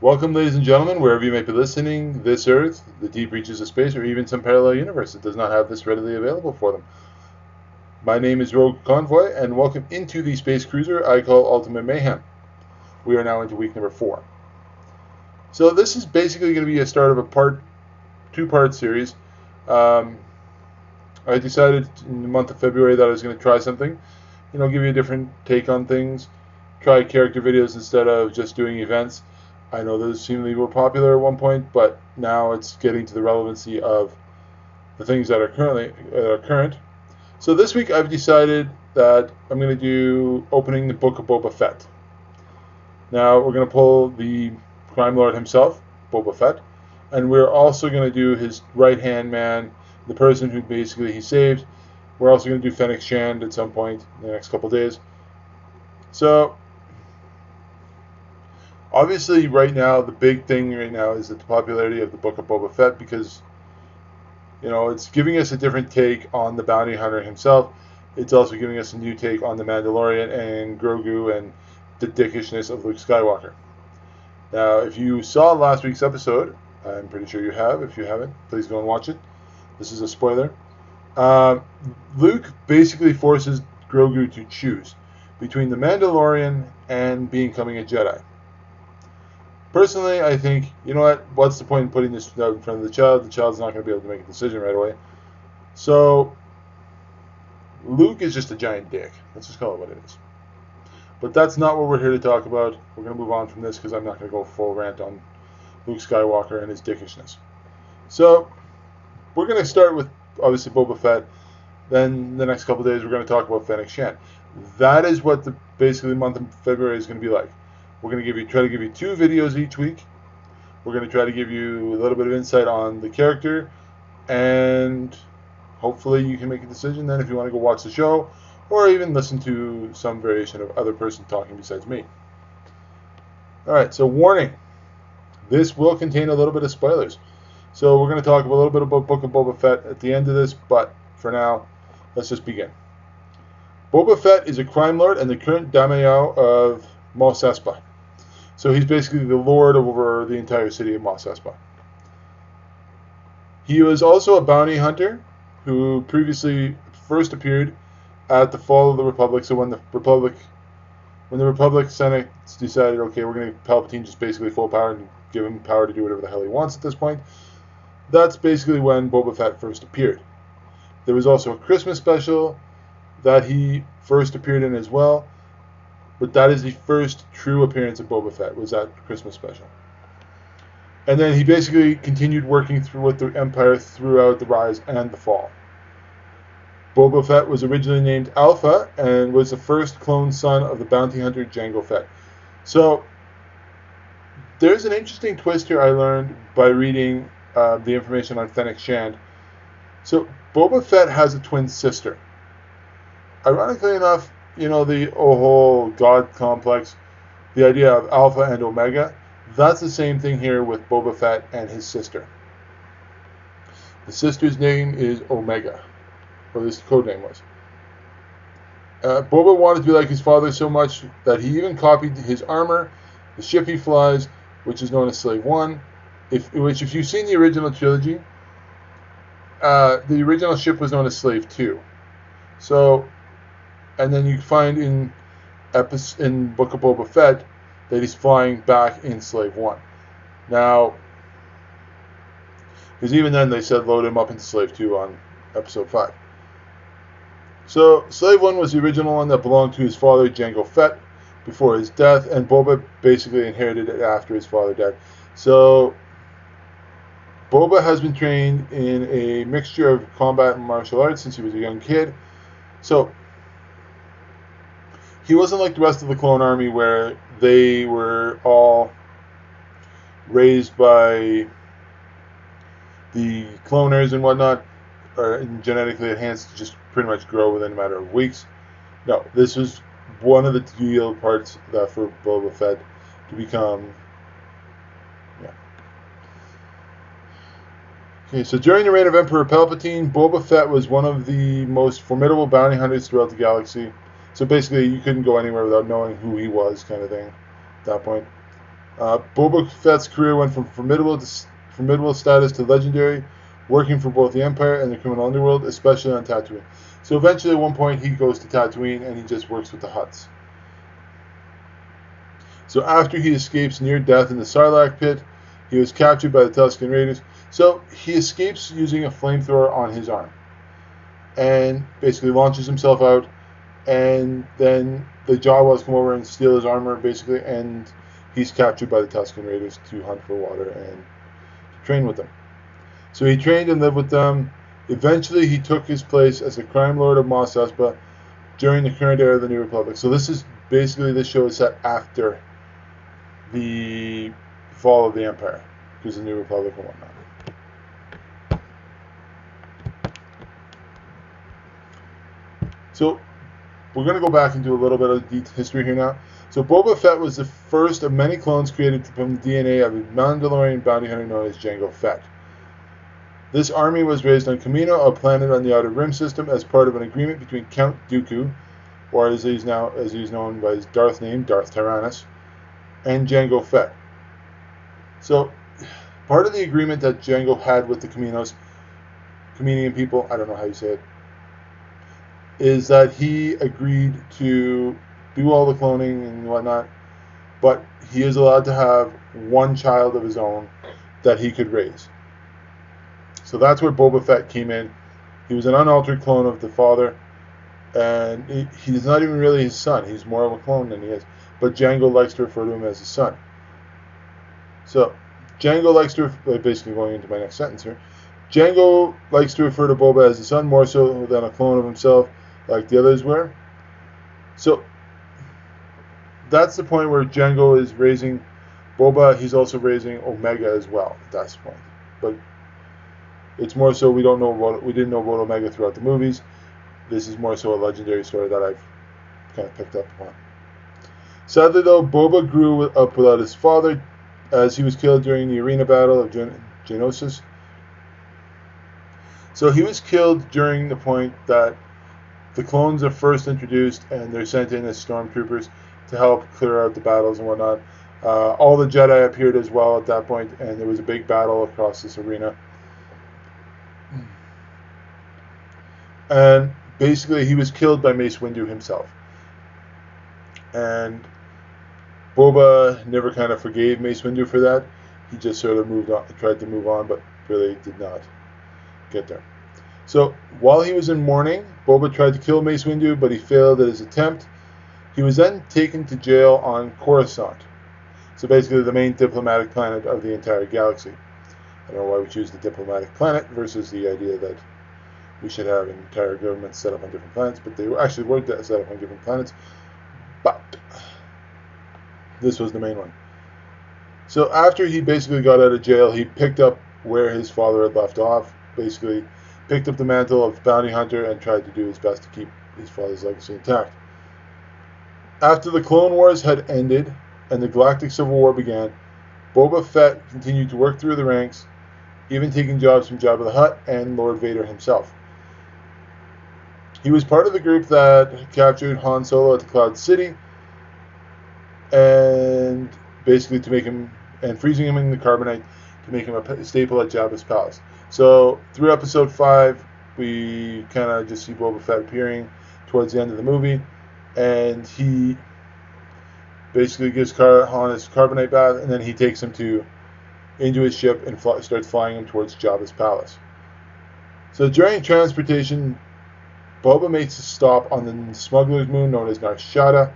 Welcome, ladies and gentlemen, wherever you may be listening, this Earth, the deep reaches of space, or even some parallel universe that does not have this readily available for them. My name is Rogue Convoy, and welcome into the space cruiser I call Ultimate Mayhem. We are now into week number four. So this is basically going to be a start of a part, two-part series. Um, I decided in the month of February that I was going to try something, you know, give you a different take on things, try character videos instead of just doing events I know those seemingly were popular at one point, but now it's getting to the relevancy of the things that are currently that are current. So this week I've decided that I'm going to do opening the book of Boba Fett. Now we're going to pull the crime lord himself, Boba Fett, and we're also going to do his right hand man, the person who basically he saved. We're also going to do Fennec Shand at some point in the next couple days. So obviously right now the big thing right now is the popularity of the book of Boba Fett because you know it's giving us a different take on the bounty hunter himself. It's also giving us a new take on the Mandalorian and Grogu and the dickishness of Luke Skywalker. Now, if you saw last week's episode, I'm pretty sure you have. If you haven't, please go and watch it. This is a spoiler. Uh, Luke basically forces Grogu to choose between the Mandalorian and becoming a Jedi. Personally, I think, you know what, what's the point in putting this in front of the child? The child's not going to be able to make a decision right away. So, Luke is just a giant dick. Let's just call it what it is. But that's not what we're here to talk about. We're going to move on from this because I'm not going to go full rant on Luke Skywalker and his dickishness. So, we're going to start with, obviously, Boba Fett. Then, the next couple days, we're going to talk about Fennec Shand. That is what the basically month of February is going to be like. We're going to give you try to give you two videos each week. We're going to try to give you a little bit of insight on the character, and hopefully you can make a decision then if you want to go watch the show or even listen to some variation of other person talking besides me. All right, so warning. This will contain a little bit of spoilers. So we're going to talk a little bit about Book of Boba Fett at the end of this, but for now, let's just begin. Boba Fett is a crime lord and the current daimyo of Mos Espa. So he's basically the lord over the entire city of Mos Espa. He was also a bounty hunter who previously first appeared at the fall of the Republic. So when the Republic, when the Republic Senate decided, okay, we're going to Palpatine just basically full power and give him power to do whatever the hell he wants at this point. That's basically when Boba Fett first appeared. There was also a Christmas special that he first appeared in as well. But that is the first true appearance of Boba Fett. Was that Christmas special? And then he basically continued working through with the Empire throughout the rise and the fall. Boba Fett was originally named Alpha and was the first clone son of the bounty hunter Jango Fett. So there's an interesting twist here I learned by reading uh, the information on Fennec Shand. So Boba Fett has a twin sister. Ironically enough, you know, the whole God complex, the idea of Alpha and Omega, that's the same thing here with Boba Fett and his sister. The sister's name is Omega, or this code name was. Uh, Boba wanted to be like his father so much that he even copied his armor, the ship he flies, which is known as Slave One. If which, if you've seen the original trilogy, uh, the original ship was known as Slave Two. So and then you find in episode, in Book of Boba Fett that he's flying back in Slave One. Now, because even then they said load him up into Slave Two on Episode Five. So Slave One was the original one that belonged to his father Jango Fett before his death, and Boba basically inherited it after his father died. So Boba has been trained in a mixture of combat and martial arts since he was a young kid. So he wasn't like the rest of the clone army where they were all raised by the cloners and whatnot, or genetically enhanced to just pretty much grow within a matter of weeks. No, this was one of the deal parts that for Boba Fett to become. Yeah. Okay, so during the reign of Emperor Palpatine, Boba Fett was one of the most formidable bounty hunters throughout the galaxy. So basically, you couldn't go anywhere without knowing who he was, kind of thing, at that point. Uh, Boba Fett's career went from formidable formidable status to legendary, working for both the Empire and the criminal underworld, especially on Tatooine. So eventually, at one point, he goes to Tatooine and he just works with the Hutts. So after he escapes near death in the Sarlacc pit, he was captured by the Tusken Raiders. So he escapes using a flamethrower on his arm and basically launches himself out. And then the Jawas come over and steal his armor, basically, and he's captured by the Tusken Raiders to hunt for water and train with them. So he trained and lived with them. Eventually, he took his place as the crime lord of Mos Espa during the current era of the New Republic. So this is basically this show is set after the fall of the Empire, because the New Republic and whatnot. So we're going to go back and do a little bit of history here now. So Boba Fett was the first of many clones created from the DNA of a Mandalorian bounty hunter known as Jango Fett. This army was raised on Kamino, a planet on the Outer Rim system, as part of an agreement between Count Dooku, or as he's now as he's known by his Darth name, Darth Tyrannus, and Jango Fett. So, part of the agreement that Jango had with the Kaminos, Kaminian people, I don't know how you say it, is that he agreed to do all the cloning and whatnot, but he is allowed to have one child of his own that he could raise. So that's where Boba Fett came in. He was an unaltered clone of the father, and he, he's not even really his son. He's more of a clone than he is. But Jango likes to refer to him as his son. So Jango likes to, uh, basically going into my next sentence here, Jango likes to refer to Boba as his son more so than a clone of himself like the others were. So that's the point where Jango is raising Boba. He's also raising Omega as well. That's the point. But it's more so we don't know what we didn't know about Omega throughout the movies. This is more so a legendary story that I've kind of picked up on. Sadly, though, Boba grew up without his father, as he was killed during the arena battle of Gen- Geonosis. So he was killed during the point that the clones are first introduced and they're sent in as stormtroopers to help clear out the battles and whatnot. Uh, all the Jedi appeared as well at that point, and there was a big battle across this arena. And basically, he was killed by Mace Windu himself. And Boba never kind of forgave Mace Windu for that. He just sort of moved on, tried to move on, but really did not get there. So while he was in mourning, Boba tried to kill Mace Windu, but he failed at his attempt. He was then taken to jail on Coruscant, so basically the main diplomatic planet of the entire galaxy. I don't know why we choose the diplomatic planet versus the idea that we should have an entire government set up on different planets, but they actually were set up on different planets. But this was the main one. So after he basically got out of jail, he picked up where his father had left off, basically picked up the mantle of bounty hunter and tried to do his best to keep his father's legacy intact. After the Clone Wars had ended and the Galactic Civil War began, Boba Fett continued to work through the ranks, even taking jobs from Jabba the Hutt and Lord Vader himself. He was part of the group that captured Han Solo at the Cloud City and basically to make him and freezing him in the carbonite to make him a staple at Jabba's palace. So through episode five, we kind of just see Boba Fett appearing towards the end of the movie, and he basically gives Car- Han his carbonite bath, and then he takes him to into his ship and starts flying him towards Jabba's palace. So during transportation, Boba makes a stop on the smuggler's moon known as Nar Shaddaa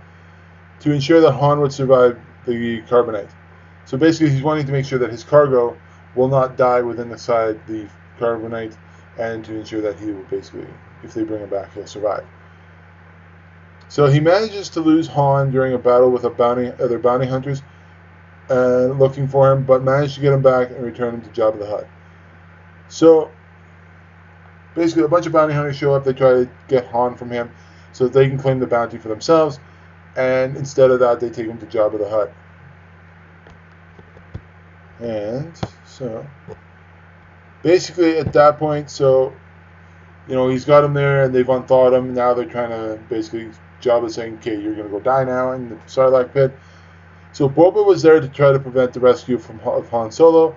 to ensure that Han would survive the carbonite. So basically, he's wanting to make sure that his cargo will not die within the side the carbonite and to ensure that he will basically, if they bring him back, he'll survive. So he manages to lose Han during a battle with a bounty, other bounty hunters uh, looking for him, but managed to get him back and return him to Jabba the Hutt. So basically, a bunch of bounty hunters show up. They try to get Han from him so that they can claim the bounty for themselves. And instead of that, they take him to Jabba the Hutt. And so basically at that point, so you know he's got him there, and they've unthawed him. Now they're trying to basically Jabba saying, "Okay, you're gonna go die now in the Sarlacc pit." So Boba was there to try to prevent the rescue from of Han Solo,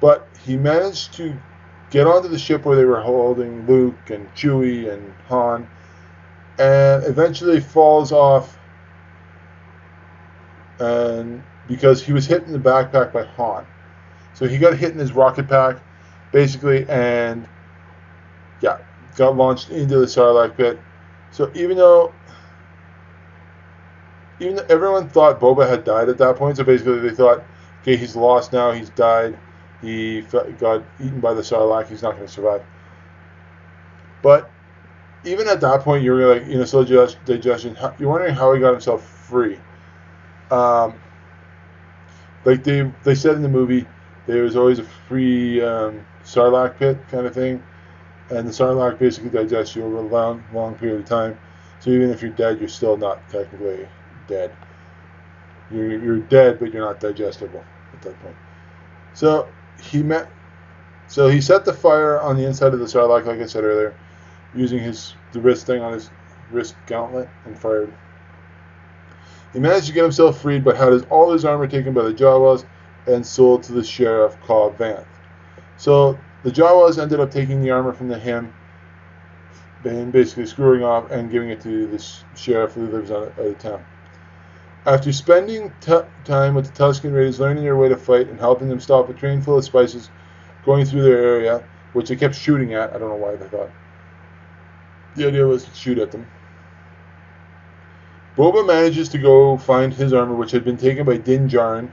but he managed to get onto the ship where they were holding Luke and Chewie and Han, and eventually falls off. And because he was hit in the backpack by Han, so he got hit in his rocket pack, basically, and yeah, got launched into the Sarlacc pit. So even though even though everyone thought Boba had died at that point, so basically they thought, okay, he's lost now, he's died, he got eaten by the Sarlacc, he's not going to survive. But even at that point, you're like, you know, slow digestion. You're wondering how he got himself free. Um, like they they said in the movie, there was always a free um, Sarlacc pit kind of thing, and the Sarlacc basically digests you over a long long period of time. So even if you're dead, you're still not technically dead. You're, you're dead, but you're not digestible at that point. So he met. So he set the fire on the inside of the Sarlacc, like I said earlier, using his the wrist thing on his wrist gauntlet and fired. He managed to get himself freed, but had his, all his armor taken by the Jawas and sold to the sheriff Cobb Vanth. So the Jawas ended up taking the armor from the him and basically screwing off and giving it to the sheriff who lives out of town. After spending t- time with the Tusken Raiders, learning their way to fight and helping them stop a train full of spices going through their area, which they kept shooting at, I don't know why they thought. The idea was to shoot at them. Boba manages to go find his armor, which had been taken by Din Djarin,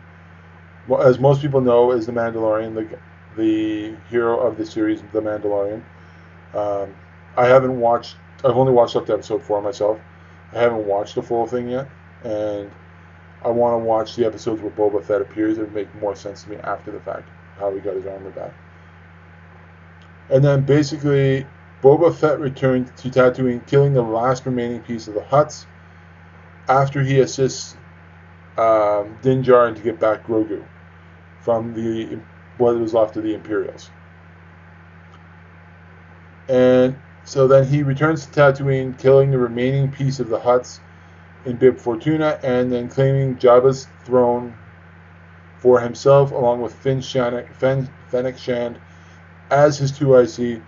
as most people know, is the Mandalorian, the, the hero of the series, The Mandalorian. Um, I haven't watched, I've only watched up to episode 4 myself. I haven't watched the full thing yet, and I want to watch the episodes where Boba Fett appears. It would make more sense to me after the fact how he got his armor back. And then basically, Boba Fett returned to Tatooine, killing the last remaining piece of the Hutts after he assists um, Din Djarin to get back Grogu from the what was left of the Imperials. And so then he returns to Tatooine, killing the remaining piece of the Hutts in Bib Fortuna and then claiming Jabba's throne for himself along with Finn Shanik, Fen, Fennec Shand as his 2IC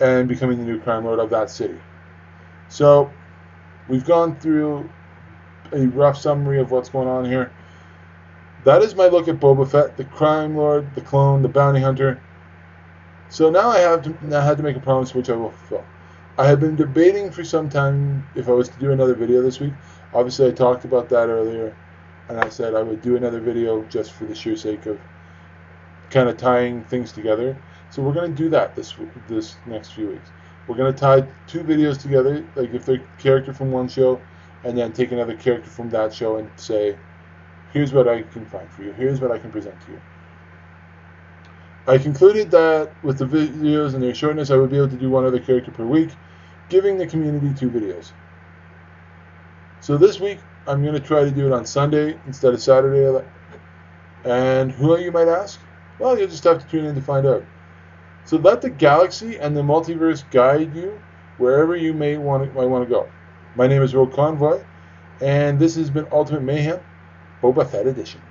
and becoming the new crime lord of that city. So we've gone through a rough summary of what's going on here. That is my look at Boba Fett, the crime lord, the clone, the bounty hunter. So now I have to, I had to make a promise which I will fulfill. I have been debating for some time if I was to do another video this week. Obviously, I talked about that earlier, and I said I would do another video just for the sheer sake of kind of tying things together. So we're going to do that this this next few weeks. We're going to tie two videos together, like if they're character from one show, and then take another character from that show and say, here's what I can find for you. Here's what I can present to you. I concluded that with the videos and their shortness, I would be able to do one other character per week, giving the community two videos. So this week, I'm going to try to do it on Sunday instead of Saturday. And who are you might ask? Well, you'll just have to tune in to find out. So let the galaxy and the multiverse guide you wherever you may want to, might want to go. My name is Rogue Convoy, and this has been Ultimate Mayhem, Boba Fett Edition.